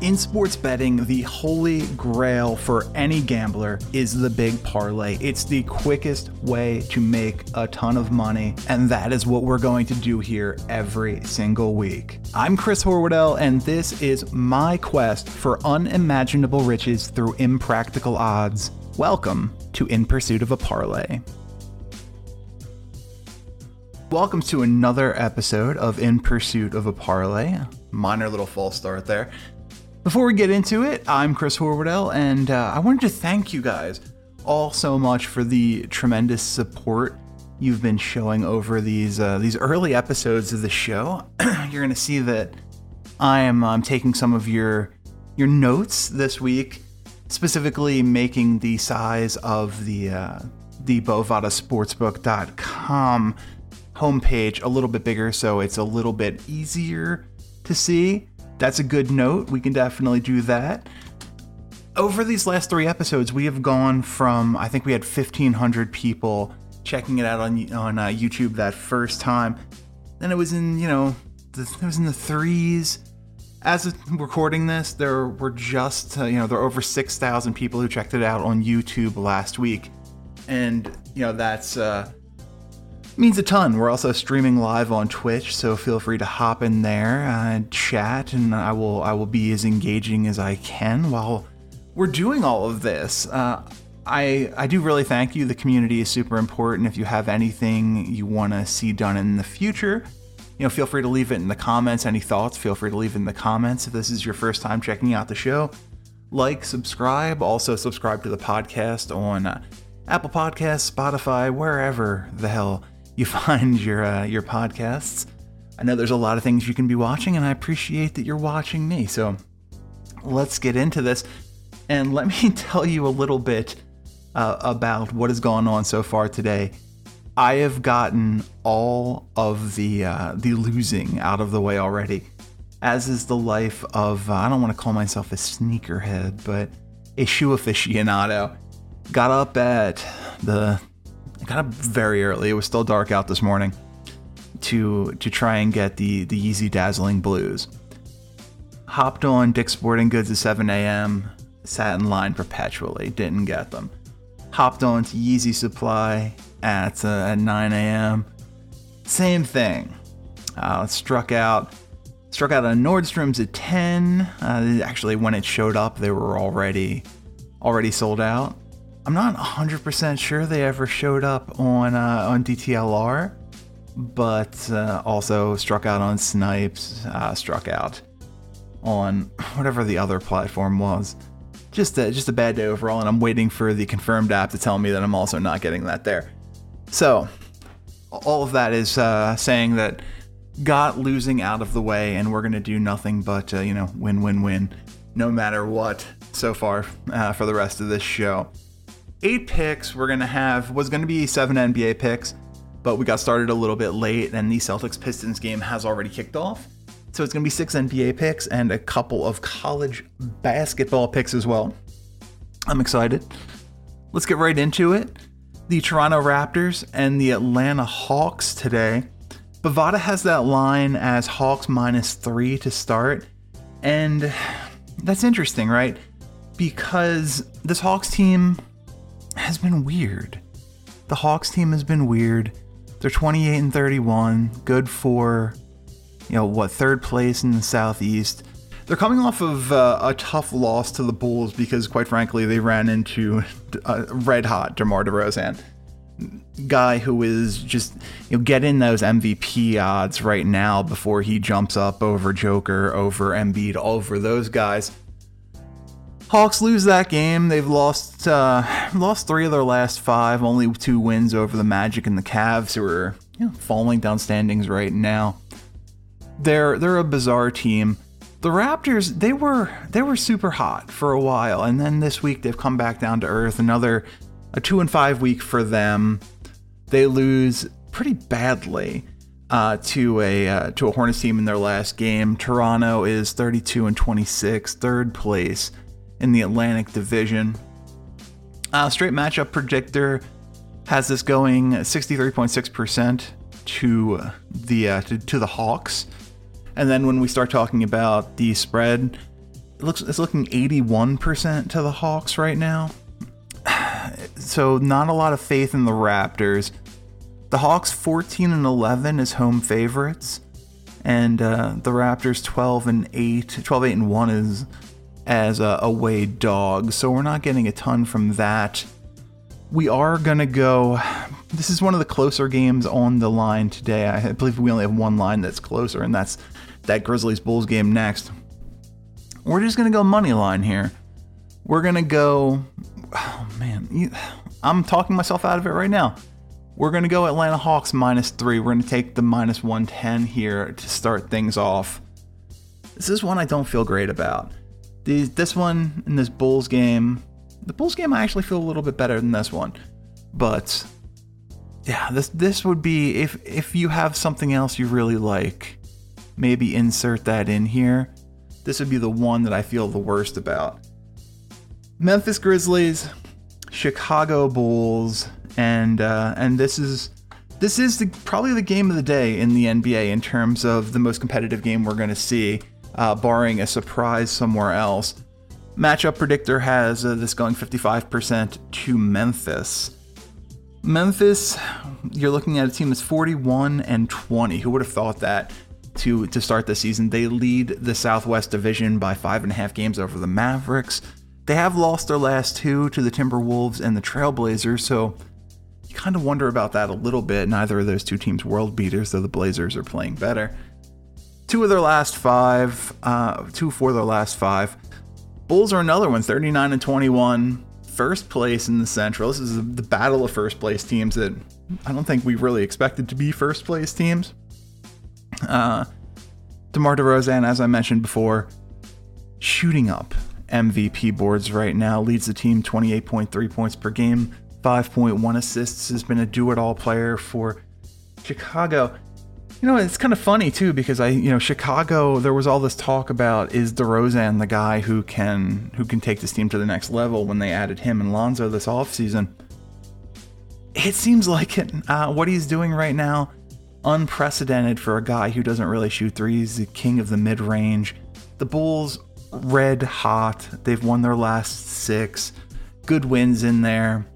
In sports betting, the holy grail for any gambler is the big parlay. It's the quickest way to make a ton of money, and that is what we're going to do here every single week. I'm Chris Horwedel, and this is my quest for unimaginable riches through impractical odds. Welcome to In Pursuit of a Parlay. Welcome to another episode of In Pursuit of a Parlay. Minor little false start there. Before we get into it, I'm Chris Horwedel, and uh, I wanted to thank you guys all so much for the tremendous support you've been showing over these uh, these early episodes of the show. You're to see that I am um, taking some of your your notes this week, specifically making the size of the uh, the Bovadasportsbook.com homepage a little bit bigger, so it's a little bit easier to see that's a good note. We can definitely do that. Over these last three episodes, we have gone from I think we had 1,500 people checking it out on on uh, YouTube that first time. Then it was in you know the, it was in the threes. As of recording this, there were just uh, you know there are over 6,000 people who checked it out on YouTube last week, and you know that's. Uh, means a ton. We're also streaming live on Twitch, so feel free to hop in there and chat, and I will I will be as engaging as I can while we're doing all of this. Uh, I I do really thank you. The community is super important. If you have anything you want to see done in the future, you know, feel free to leave it in the comments. Any thoughts? Feel free to leave in the comments. If this is your first time checking out the show, like, subscribe. Also, subscribe to the podcast on uh, Apple Podcasts, Spotify, wherever the hell you find your uh, your podcasts. I know there's a lot of things you can be watching, and I appreciate that you're watching me. So let's get into this, and let me tell you a little bit uh, about what has gone on so far today. I have gotten all of the uh, the losing out of the way already, as is the life of uh, I don't want to call myself a sneakerhead, but a shoe aficionado. Got up at the kind of very early. It was still dark out this morning to to try and get the the Yeezy Dazzling Blues. Hopped on Dick's Sporting Goods at 7 a.m. Sat in line perpetually. Didn't get them. Hopped on to Yeezy Supply at uh, at 9 a.m. Same thing. Uh, struck out. Struck out on Nordstrom's at 10. Uh, actually, when it showed up, they were already already sold out. I'm not 100% sure they ever showed up on uh, on DTLR, but uh, also struck out on Snipes, uh, struck out on whatever the other platform was. Just a, just a bad day overall, and I'm waiting for the confirmed app to tell me that I'm also not getting that there. So, all of that is uh, saying that got losing out of the way, and we're going to do nothing but, uh, you know, win, win, win, no matter what so far uh, for the rest of this show eight picks. We're gonna have was gonna be seven NBA picks, but we got started a little bit late, and the Celtics Pistons game has already kicked off. So it's gonna be six NBA picks and a couple of college basketball picks as well. I'm excited. Let's get right into it. The Toronto Raptors and the Atlanta Hawks today. Bovada has that line as Hawks minus three to start. And that's interesting, right? Because this Hawks team has been weird. The Hawks team has been weird. They're 28 and 31, good for, you know, what, third place in the Southeast. They're coming off of uh, a tough loss to the Bulls because, quite frankly, they ran into red hot DeMar DeRozan. Guy who is just, you know, getting those MVP odds right now before he jumps up over Joker, over Embiid, all over those guys. Hawks lose that game. They've lost uh, lost three of their last five. Only two wins over the Magic and the Cavs, who are you know, falling down standings right now. They're they're a bizarre team. The Raptors they were they were super hot for a while, and then this week they've come back down to earth. Another a two and five week for them. They lose pretty badly. Uh, to a uh, to a Hornets team in their last game. Toronto is 32 and 26, third place in the Atlantic Division. Uh, straight matchup predictor has this going 63.6% to the uh, to, to the Hawks. And then when we start talking about the spread, it looks it's looking 81% to the Hawks right now. So not a lot of faith in the Raptors. The Hawks 14 and 11 is home favorites, and uh, the Raptors 12 and 8, 12 8 and 1 is as a away dog. So we're not getting a ton from that. We are gonna go. This is one of the closer games on the line today. I believe we only have one line that's closer, and that's that Grizzlies Bulls game next. We're just gonna go money line here. We're gonna go. Oh man, I'm talking myself out of it right now. We're gonna go Atlanta Hawks minus three. We're gonna take the minus 110 here to start things off. This is one I don't feel great about. These, this one in this Bulls game, the Bulls game I actually feel a little bit better than this one, but yeah, this this would be if if you have something else you really like, maybe insert that in here. This would be the one that I feel the worst about. Memphis Grizzlies, Chicago Bulls, and uh, and this is this is the, probably the game of the day in the NBA in terms of the most competitive game we're going to see, uh, barring a surprise somewhere else. Matchup predictor has uh, this going 55% to Memphis. Memphis, you're looking at a team that's 41 and 20. Who would have thought that to to start the season? They lead the Southwest Division by five and a half games over the Mavericks. They have lost their last two to the Timberwolves and the Trailblazers, so you kind of wonder about that a little bit. Neither of those two teams world beaters, though the Blazers are playing better. Two of their last five, uh, two for their last five. Bulls are another one, 39 and 21, first place in the Central. This is the battle of first place teams that I don't think we really expected to be first place teams. Uh, DeMar DeRozan, as I mentioned before, shooting up MVP boards right now, leads the team 28.3 points per game, 5.1 assists, has been a do it all player for Chicago. You know, it's kind of funny too because I, you know, Chicago. There was all this talk about is DeRozan the guy who can who can take this team to the next level when they added him and Lonzo this offseason. It seems like it, uh, what he's doing right now, unprecedented for a guy who doesn't really shoot threes, the king of the mid range. The Bulls red hot. They've won their last six. Good wins in there.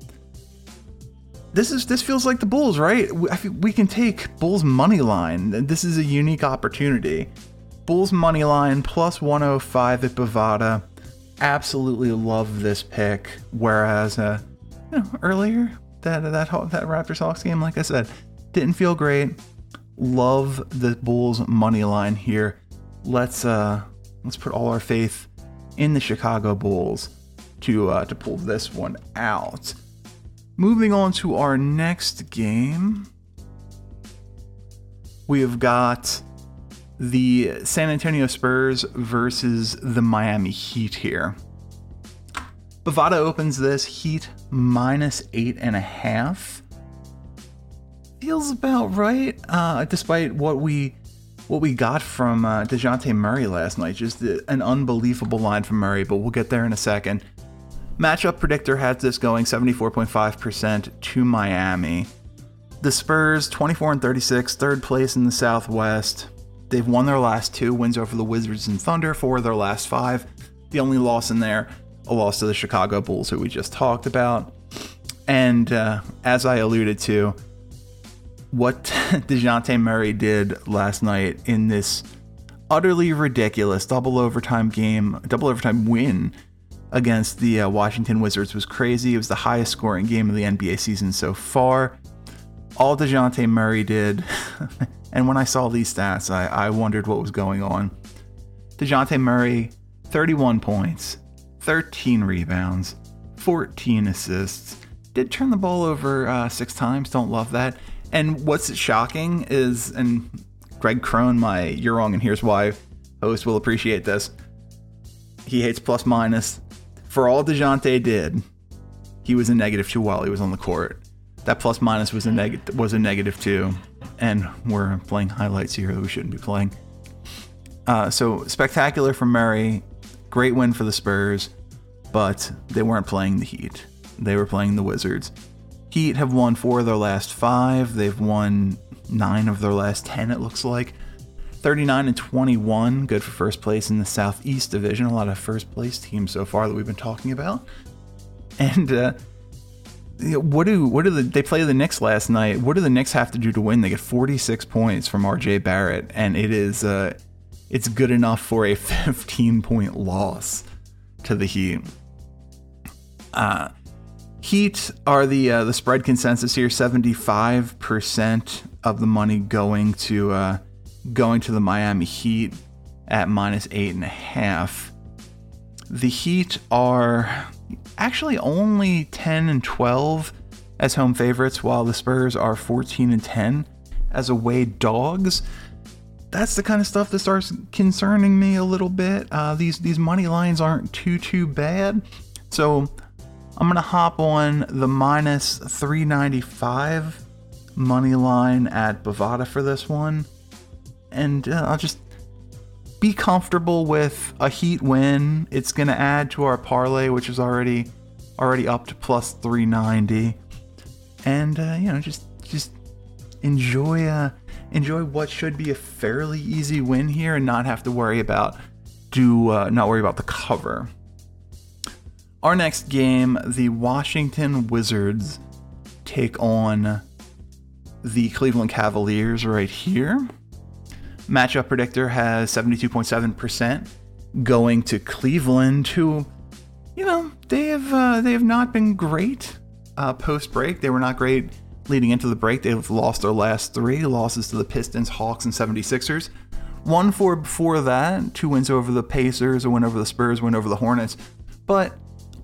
This is this feels like the Bulls, right? We, we can take Bulls money line. This is a unique opportunity. Bulls money line plus 105 at Bovada. Absolutely love this pick. Whereas, uh, you know, earlier that that that Raptors Hawks game, like I said, didn't feel great. Love the Bulls money line here. Let's uh Let's put all our faith in the Chicago Bulls to uh, to pull this one out. Moving on to our next game, we have got the San Antonio Spurs versus the Miami Heat here. Bovada opens this Heat minus eight and a half. Feels about right, uh, despite what we what we got from uh, DeJounte Murray last night. Just an unbelievable line from Murray, but we'll get there in a second. Matchup predictor has this going 74.5% to Miami. The Spurs, 24 and 36, third place in the Southwest. They've won their last two wins over the Wizards and Thunder, four of their last five. The only loss in there, a loss to the Chicago Bulls, who we just talked about. And uh, as I alluded to, what DeJounte Murray did last night in this utterly ridiculous double overtime game, double overtime win against the uh, Washington Wizards was crazy. It was the highest scoring game of the NBA season so far. All DeJounte Murray did, and when I saw these stats, I, I wondered what was going on. DeJounte Murray, 31 points, 13 rebounds, 14 assists. Did turn the ball over uh, six times, don't love that. And what's shocking is, and Greg Crone, my You're Wrong and Here's Why host, will appreciate this. He hates plus minus. For all DeJounte did, he was a negative two while he was on the court. That plus minus was a negative was a negative two, and we're playing highlights here that we shouldn't be playing. Uh, so spectacular from Murray, great win for the Spurs, but they weren't playing the Heat. They were playing the Wizards. Heat have won four of their last five. They've won nine of their last ten, it looks like. 39 and 21, good for first place in the Southeast Division. A lot of first place teams so far that we've been talking about. And uh, what do what do the they play the Knicks last night? What do the Knicks have to do to win? They get 46 points from RJ Barrett, and it is uh, it's good enough for a 15 point loss to the Heat. Uh, Heat are the uh, the spread consensus here. 75 percent of the money going to uh, going to the Miami Heat at minus eight and a half. The Heat are actually only 10 and 12 as home favorites, while the Spurs are 14 and 10 as away dogs. That's the kind of stuff that starts concerning me a little bit. Uh, these these money lines aren't too too bad, so I'm gonna hop on the minus 395 money line at Bovada for this one, and uh, I'll just be comfortable with a Heat win. It's going to add to our parlay, which is already already up to plus 390, and uh, you know just just enjoy uh, enjoy what should be a fairly easy win here, and not have to worry about do uh, not worry about the cover. Our next game, the Washington Wizards take on the Cleveland Cavaliers right here. Matchup predictor has 72.7% going to Cleveland, who, you know, they have uh, they have not been great uh, post break. They were not great leading into the break. They've lost their last three losses to the Pistons, Hawks, and 76ers. One for before that, two wins over the Pacers, a win over the Spurs, win over the Hornets. But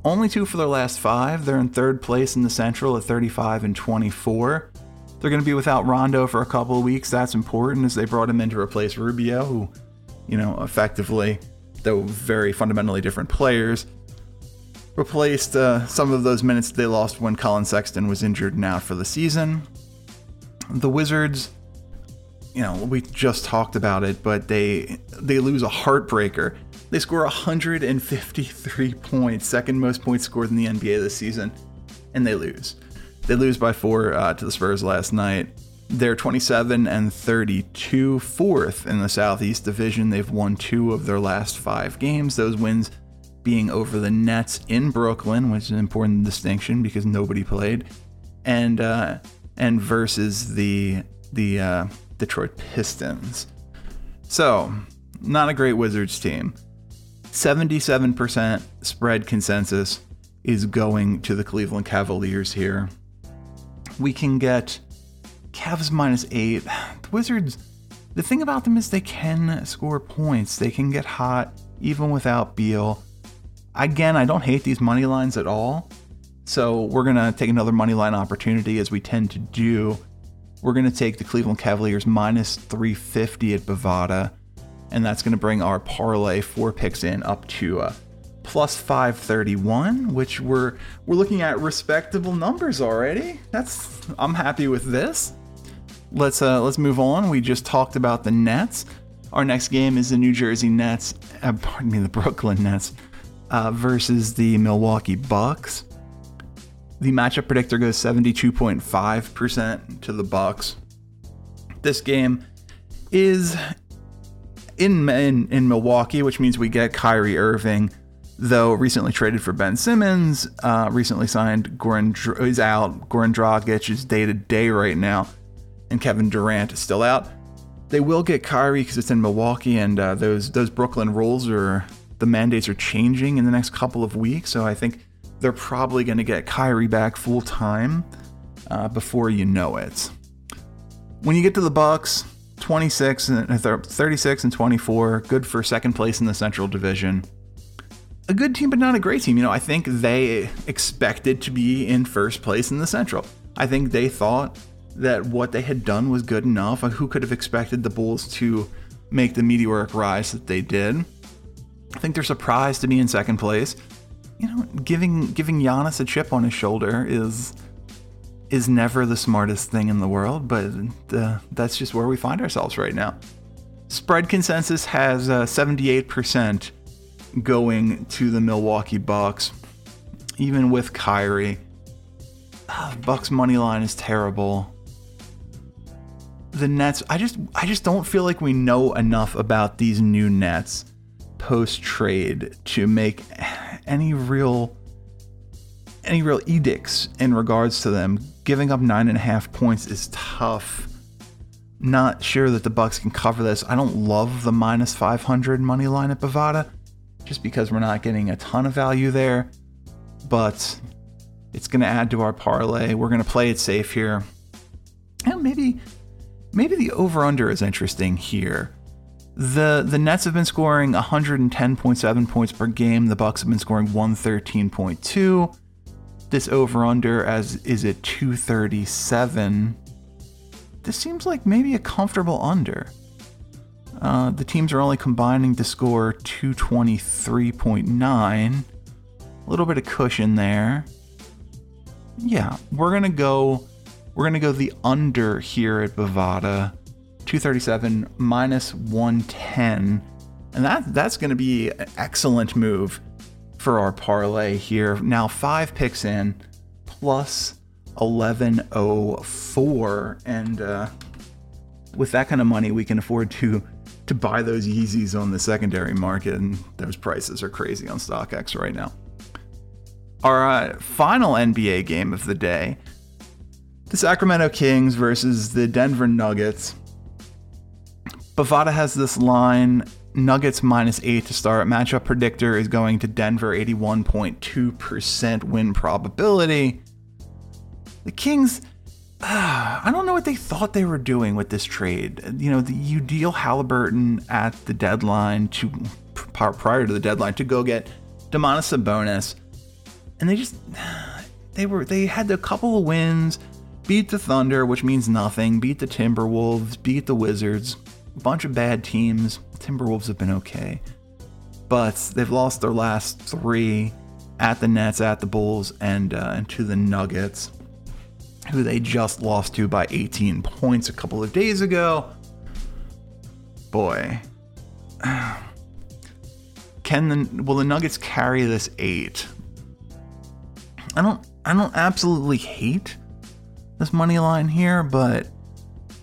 only two for their last five. They're in third place in the Central at 35 and 24. They're going to be without Rondo for a couple of weeks. That's important as they brought him in to replace Rubio, who, you know, effectively, though very fundamentally different players, replaced uh, some of those minutes they lost when Collin Sexton was injured and out for the season. The Wizards, you know, we just talked about it, but they they lose a heartbreaker. They score 153 points, second most points scored in the NBA this season, and they lose. They lose by four uh, to the Spurs last night. They're 27 and 32, fourth in the Southeast Division. They've won two of their last five games. Those wins being over the Nets in Brooklyn, which is an important distinction because nobody played, and uh, and versus the the uh, Detroit Pistons. So, not a great Wizards team. 77% spread consensus is going to the Cleveland Cavaliers here we can get Cavs minus eight. The Wizards, the thing about them is they can score points. They can get hot even without Beal. Again, I don't hate these money lines at all. So we're gonna take another money line opportunity as we tend to do. We're gonna take the Cleveland Cavaliers minus 350 at Bovada, and that's gonna bring our parlay four picks in up to uh, plus 531, which we're we're looking at respectable numbers already. That's I'm happy with this. Let's uh let's move on. We just talked about the Nets. Our next game is the New Jersey Nets, uh, pardon me, the Brooklyn Nets uh, versus the Milwaukee Bucks. The matchup predictor goes 72.5% to the Bucks. This game is in, in in Milwaukee, which means we get Kyrie Irving though recently traded for Ben Simmons, uh, recently signed Goran is out. Goran Dragic is day to day right now, and Kevin Durant is still out. They will get Kyrie because it's in Milwaukee, and uh, those those Brooklyn rules are the mandates are changing in the next couple of weeks. So I think they're probably going to get Kyrie back full time uh, before you know it. When you get to the Bucks, 26 and uh, 36 and 24, good for second place in the Central Division a good team, but not a great team. You know, I think they expected to be in first place in the Central. I think they thought that what they had done was good enough. Who could have expected the Bulls to make the meteoric rise that they did? I think they're surprised to be in second place. You know, giving giving Giannis a chip on his shoulder is is never the smartest thing in the world, but uh, that's just where we find ourselves right now. Spread consensus has uh, 78% going to the Milwaukee Bucks, even with Kyrie. Uh, Bucks money line is terrible. the Nets. I just I just don't feel like we know enough about these new Nets post trade to make any real any real edicts in regards to them. Giving up nine and a half points is tough. Not sure that the Bucks can cover this. I don't love the minus 500 money line at Bovada, just because we're not getting a ton of value there. But it's going to add to our parlay. We're going to play it safe here. And maybe maybe the over under is interesting here. The the Nets have been scoring 110.7 points per game. The Bucks have been scoring 113.2. This over under as is at 237. This seems like maybe a comfortable under. Uh, the teams are only combining to score 223.9. A little bit of cushion there. Yeah, we're gonna go. We're gonna go the under here at Bovada, 237 minus 110, and that that's gonna be an excellent move for our parlay here. Now five picks in, plus 1104, and uh, with that kind of money, we can afford to to buy those Yeezys on the secondary market, and those prices are crazy on StockX right now. Our uh, final NBA game of the day the Sacramento Kings versus the Denver Nuggets. Bovada has this line Nuggets minus eight to start. Matchup predictor is going to Denver, 81.2% win probability. The Kings, uh, I don't know what they thought they were doing with this trade. You know, the, you deal Haliburton at the deadline to prior to the deadline to go get Domantas Sabonis and they just they were they had a couple of wins, beat the Thunder, which means nothing, beat the Timberwolves, beat the Wizards, a bunch of bad teams. Timberwolves have been okay, but they've lost their last three at the Nets, at the Bulls, and uh, and to the Nuggets, who they just lost to by 18 points a couple of days ago. Boy. Can the will the Nuggets carry this eight? I don't I don't absolutely hate this money line here, but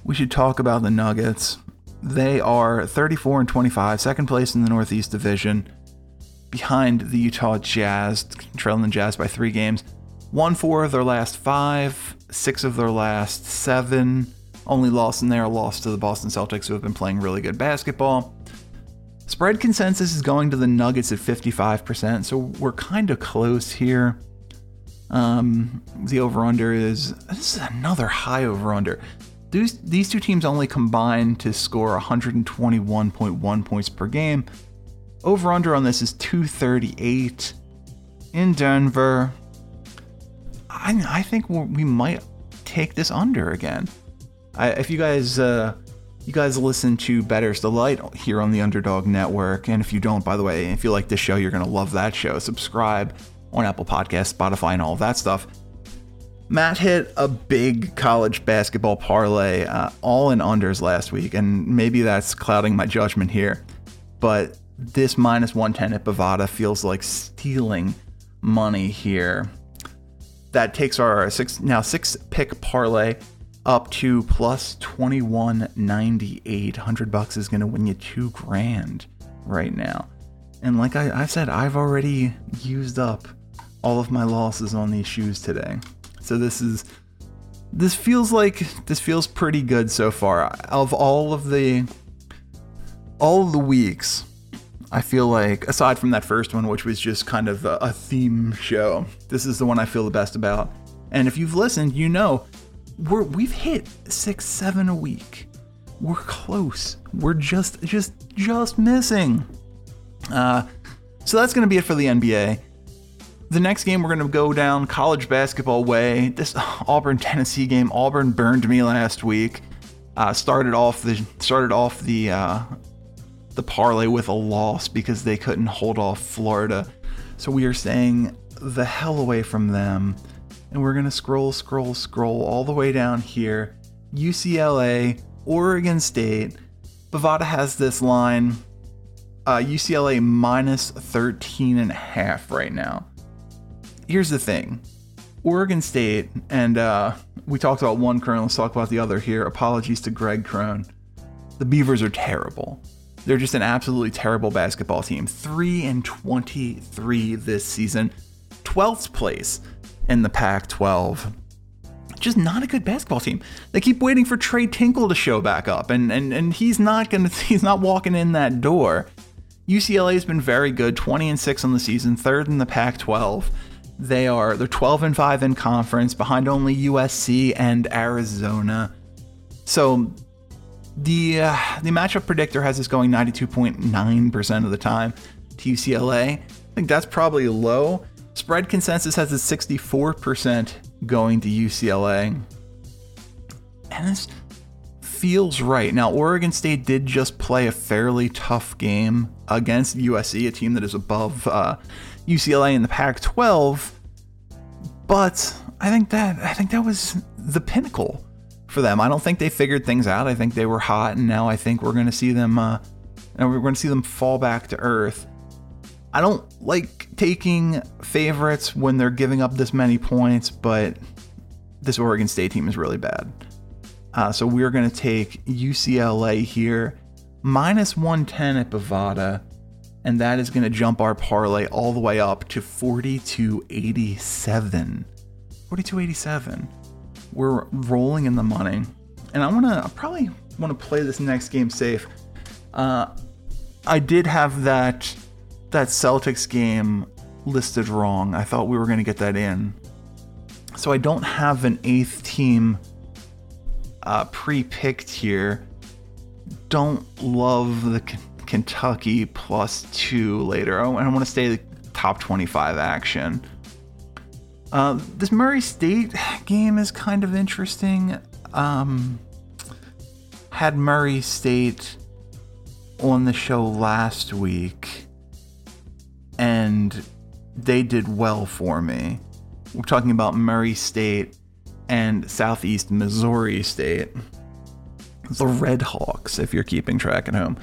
we should talk about the Nuggets. They are 34 and 25, second place in the Northeast Division, behind the Utah Jazz, trailing the Jazz by three games. Won four of their last five, six of their last seven. Only loss in there, lost to the Boston Celtics, who have been playing really good basketball. Spread consensus is going to the Nuggets at 55%, so we're kind of close here. Um, the over under is this is another high over under. These these two teams only combine to score 121.1 points per game. Over under on this is 238 in Denver. I I think we might take this under again. I, if you guys uh, you guys listen to Better's Delight here on the Underdog Network, and if you don't, by the way, if you like this show, you're gonna love that show. Subscribe on Apple Podcasts, Spotify, and all that stuff. Matt hit a big college basketball parlay, uh, all in unders last week, and maybe that's clouding my judgment here. But this minus 110 at Bovada feels like stealing money here. That takes our six now six pick parlay up to plus 2198. 100 bucks is going to win you two grand right now. And like I, I said, I've already used up all of my losses on these shoes today. So this is this feels like this feels pretty good so far. Of all of the all of the weeks, I feel like aside from that first one, which was just kind of a, a theme show, this is the one I feel the best about. And if you've listened, you know we're we've hit six, seven a week. We're close. We're just just just missing. Uh, so that's gonna be it for the NBA. The next game, we're going to go down college basketball way. This Auburn Tennessee game, Auburn burned me last week. Uh, started off the started off the uh, the parlay with a loss because they couldn't hold off Florida. So we are staying the hell away from them, and we're gonna scroll, scroll, scroll all the way down here. UCLA, Oregon State. Bovada has this line. Uh, UCLA minus 13 and a half right now here's the thing Oregon State, and uh, we talked about one Crone. Let's talk about the other here. Apologies to Greg Crone. The Beavers are terrible. They're just an absolutely terrible basketball team. 3 and 23 this season. 12th place in the Pac 12. Just not a good basketball team. They keep waiting for Trey Tinkle to show back up, and, and, and he's not gonna he's not walking in that door. UCLA has been very good, 20 and 6 on the season, third in the Pac 12. They are they're 12 and 5 in conference, behind only USC and Arizona. So the uh, the matchup predictor has this going 92.9% of the time to UCLA. I think that's probably low. Spread consensus has it 64% going to UCLA. And this feels right. Now, Oregon State did just play a fairly tough game against USC, a team that is above uh, UCLA in the Pac-12. But I think that I think that was the pinnacle for them. I don't think they figured things out. I think they were hot, and now I think we're going to see them. Uh, we're going to see them fall back to earth. I don't like taking favorites when they're giving up this many points, but this Oregon State team is really bad. Uh, so we're going to take UCLA here, minus 110 at Bovada and that is going to jump our parlay all the way up to 4287. 4287. We're rolling in the money. And I want to I probably want to play this next game safe. Uh, I did have that that Celtics game listed wrong. I thought we were going to get that in. So I don't have an eighth team uh, pre-picked here. Don't love the Kentucky plus two later. And I want to stay the top 25 action. Uh, this Murray State game is kind of interesting. Um, had Murray State on the show last week, and they did well for me. We're talking about Murray State and Southeast Missouri State. The Red Hawks, if you're keeping track at home.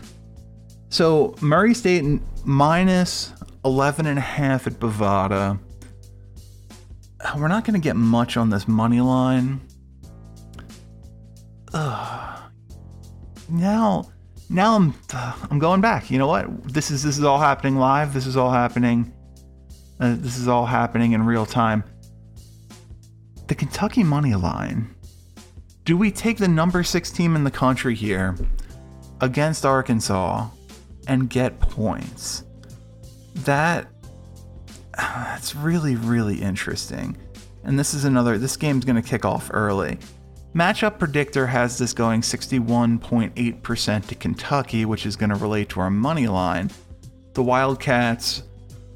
So Murray State minus 11 and a half at Bovada. We're not going to get much on this money line. Ugh. Now, now I'm I'm going back. You know what? This is this is all happening live. This is all happening. Uh, this is all happening in real time. The Kentucky money line. Do we take the number six team in the country here against Arkansas? and get points. That that's really really interesting. And this is another this game's going to kick off early. Matchup predictor has this going 61.8% to Kentucky, which is going to relate to our money line. The Wildcats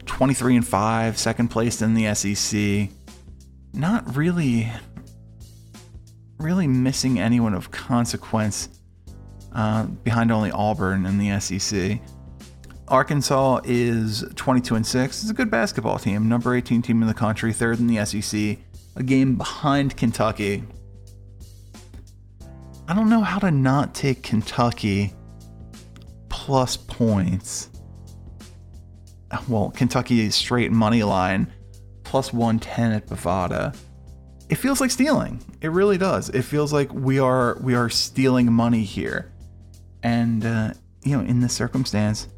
23 and 5, second place in the SEC. Not really really missing anyone of consequence uh, behind only Auburn in the SEC. Arkansas is 22 and 6. It's a good basketball team, number 18 team in the country, third in the SEC, a game behind Kentucky. I don't know how to not take Kentucky plus points. Well, Kentucky is straight money line plus 110 at Bovada. It feels like stealing. It really does. It feels like we are we are stealing money here. And, uh, you know, in this circumstance,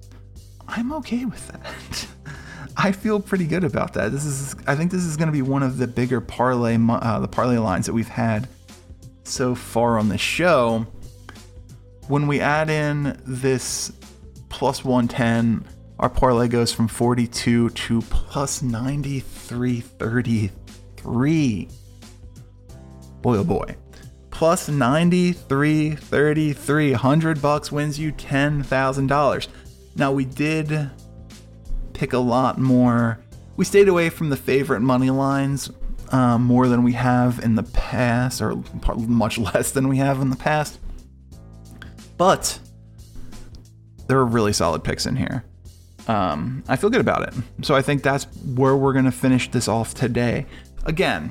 I'm okay with that. I feel pretty good about that. This is, I think this is going to be one of the bigger parlay, uh, the parlay lines that we've had so far on the show. When we add in this plus 110, our parlay goes from 42 to plus 93.33. Boy, oh boy plus 93.33. 100 bucks wins you $10,000. Now we did pick a lot more. We stayed away from the favorite money lines uh, more than we have in the past, or much less than we have in the past. But there are really solid picks in here. Um, I feel good about it. So I think that's where we're going to finish this off today. Again,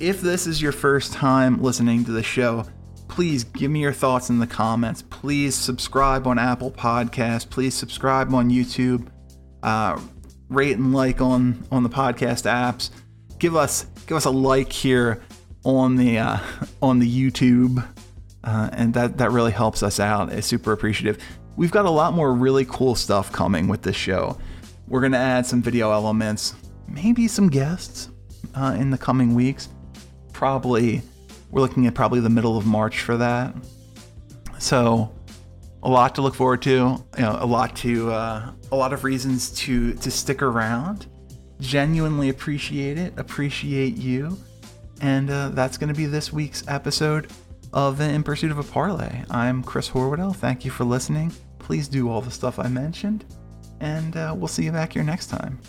if this is your first time listening to the show, please give me your thoughts in the comments. Please subscribe on Apple Podcasts. Please subscribe on YouTube. Uh, rate and like on on the podcast apps. give us give us a like here on the uh, on the YouTube, uh, and that that really helps us out. It's super appreciative. We've got a lot more really cool stuff coming with this show. We're gonna add some video elements, maybe some guests uh, in the coming weeks. Probably, we're looking at probably the middle of March for that. So, a lot to look forward to. You know, a lot to uh, a lot of reasons to to stick around. Genuinely appreciate it. Appreciate you. And uh, that's going to be this week's episode of In Pursuit of a Parlay. I'm Chris Horwedel. Thank you for listening. Please do all the stuff I mentioned, and uh, we'll see you back here next time.